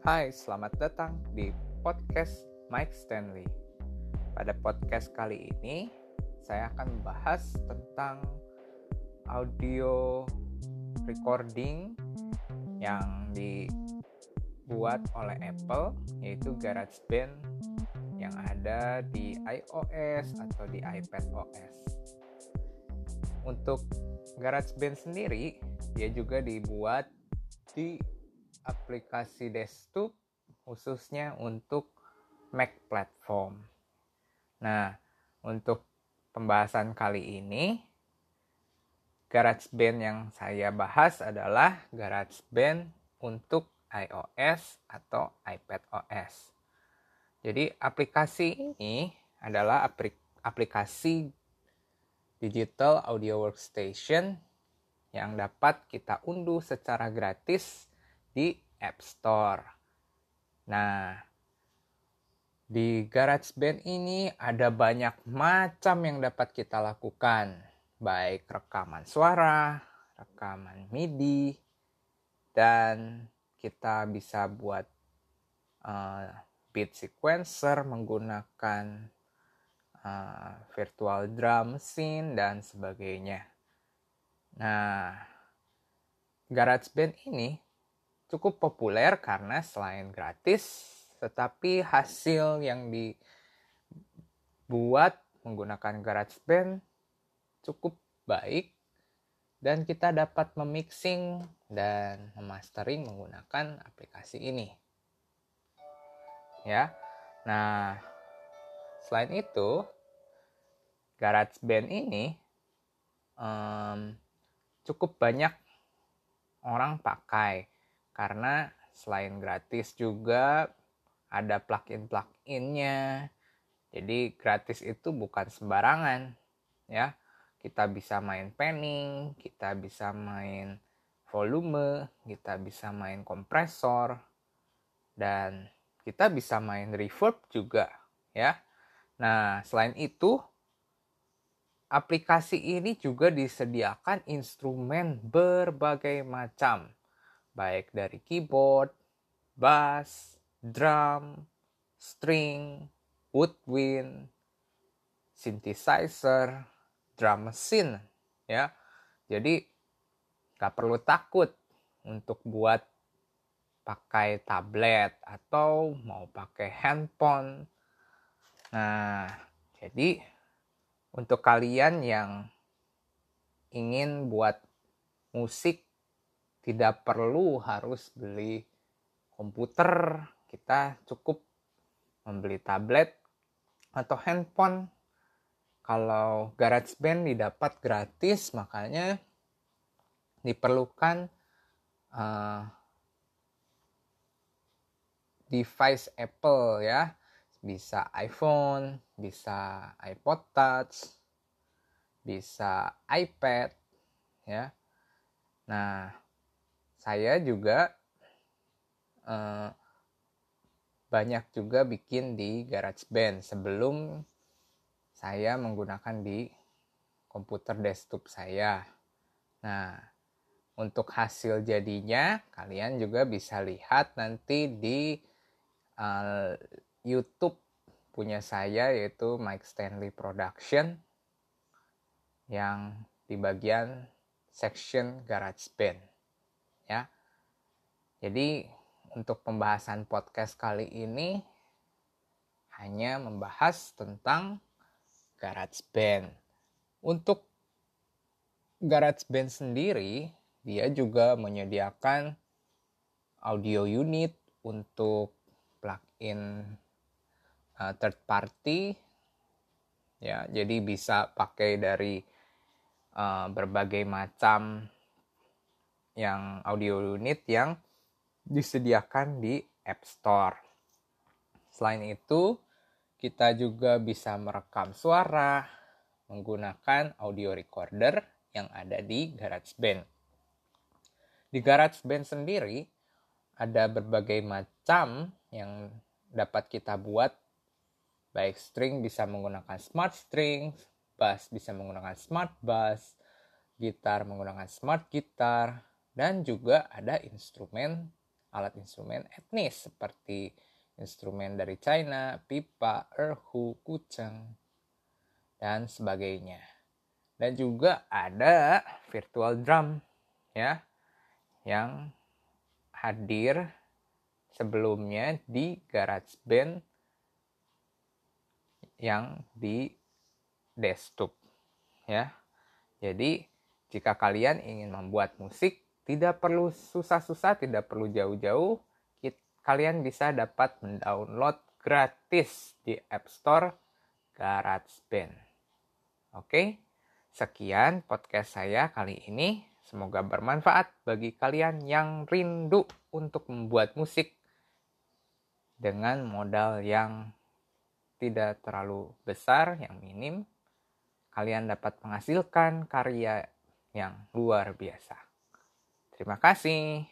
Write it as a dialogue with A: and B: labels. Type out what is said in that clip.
A: Hai, selamat datang di podcast Mike Stanley. Pada podcast kali ini, saya akan membahas tentang audio recording yang dibuat oleh Apple, yaitu GarageBand yang ada di iOS atau di iPad OS. Untuk GarageBand sendiri, dia juga dibuat di aplikasi desktop khususnya untuk Mac platform. Nah, untuk pembahasan kali ini GarageBand yang saya bahas adalah GarageBand untuk iOS atau iPad OS. Jadi aplikasi ini adalah aplikasi digital audio workstation yang dapat kita unduh secara gratis di App Store. Nah, di GarageBand ini ada banyak macam yang dapat kita lakukan, baik rekaman suara, rekaman MIDI, dan kita bisa buat uh, beat sequencer menggunakan uh, virtual drum scene dan sebagainya. Nah, GarageBand ini cukup populer karena selain gratis, tetapi hasil yang dibuat menggunakan GarageBand cukup baik dan kita dapat memixing dan memastering menggunakan aplikasi ini. Ya. Nah, selain itu GarageBand ini um, cukup banyak orang pakai karena selain gratis juga ada plugin-pluginnya. Jadi gratis itu bukan sembarangan ya. Kita bisa main panning, kita bisa main volume, kita bisa main kompresor dan kita bisa main reverb juga ya. Nah, selain itu aplikasi ini juga disediakan instrumen berbagai macam baik dari keyboard, bass, drum, string, woodwind, synthesizer, drum machine, ya. Jadi nggak perlu takut untuk buat pakai tablet atau mau pakai handphone. Nah, jadi untuk kalian yang ingin buat musik tidak perlu harus beli komputer. Kita cukup membeli tablet atau handphone. Kalau GarageBand didapat gratis makanya diperlukan uh, device Apple ya. Bisa iPhone bisa iPod Touch bisa iPad ya. Nah saya juga uh, banyak juga bikin di GarageBand sebelum saya menggunakan di komputer desktop saya. Nah, untuk hasil jadinya kalian juga bisa lihat nanti di uh, YouTube punya saya yaitu Mike Stanley Production yang di bagian section GarageBand ya. Jadi untuk pembahasan podcast kali ini hanya membahas tentang GarageBand. Untuk GarageBand sendiri, dia juga menyediakan audio unit untuk plugin uh, third party ya jadi bisa pakai dari uh, berbagai macam yang audio unit yang disediakan di App Store. Selain itu, kita juga bisa merekam suara menggunakan audio recorder yang ada di GarageBand. Di GarageBand sendiri ada berbagai macam yang dapat kita buat baik string bisa menggunakan smart string, bass bisa menggunakan smart bass, gitar menggunakan smart gitar, dan juga ada instrumen alat instrumen etnis seperti instrumen dari China, pipa, erhu, kuceng, dan sebagainya. Dan juga ada virtual drum ya yang hadir sebelumnya di GarageBand yang di desktop ya. Jadi jika kalian ingin membuat musik tidak perlu susah-susah, tidak perlu jauh-jauh, kalian bisa dapat mendownload gratis di App Store GarageBand. Oke, sekian podcast saya kali ini. Semoga bermanfaat bagi kalian yang rindu untuk membuat musik dengan modal yang tidak terlalu besar, yang minim. Kalian dapat menghasilkan karya yang luar biasa. Terima kasih.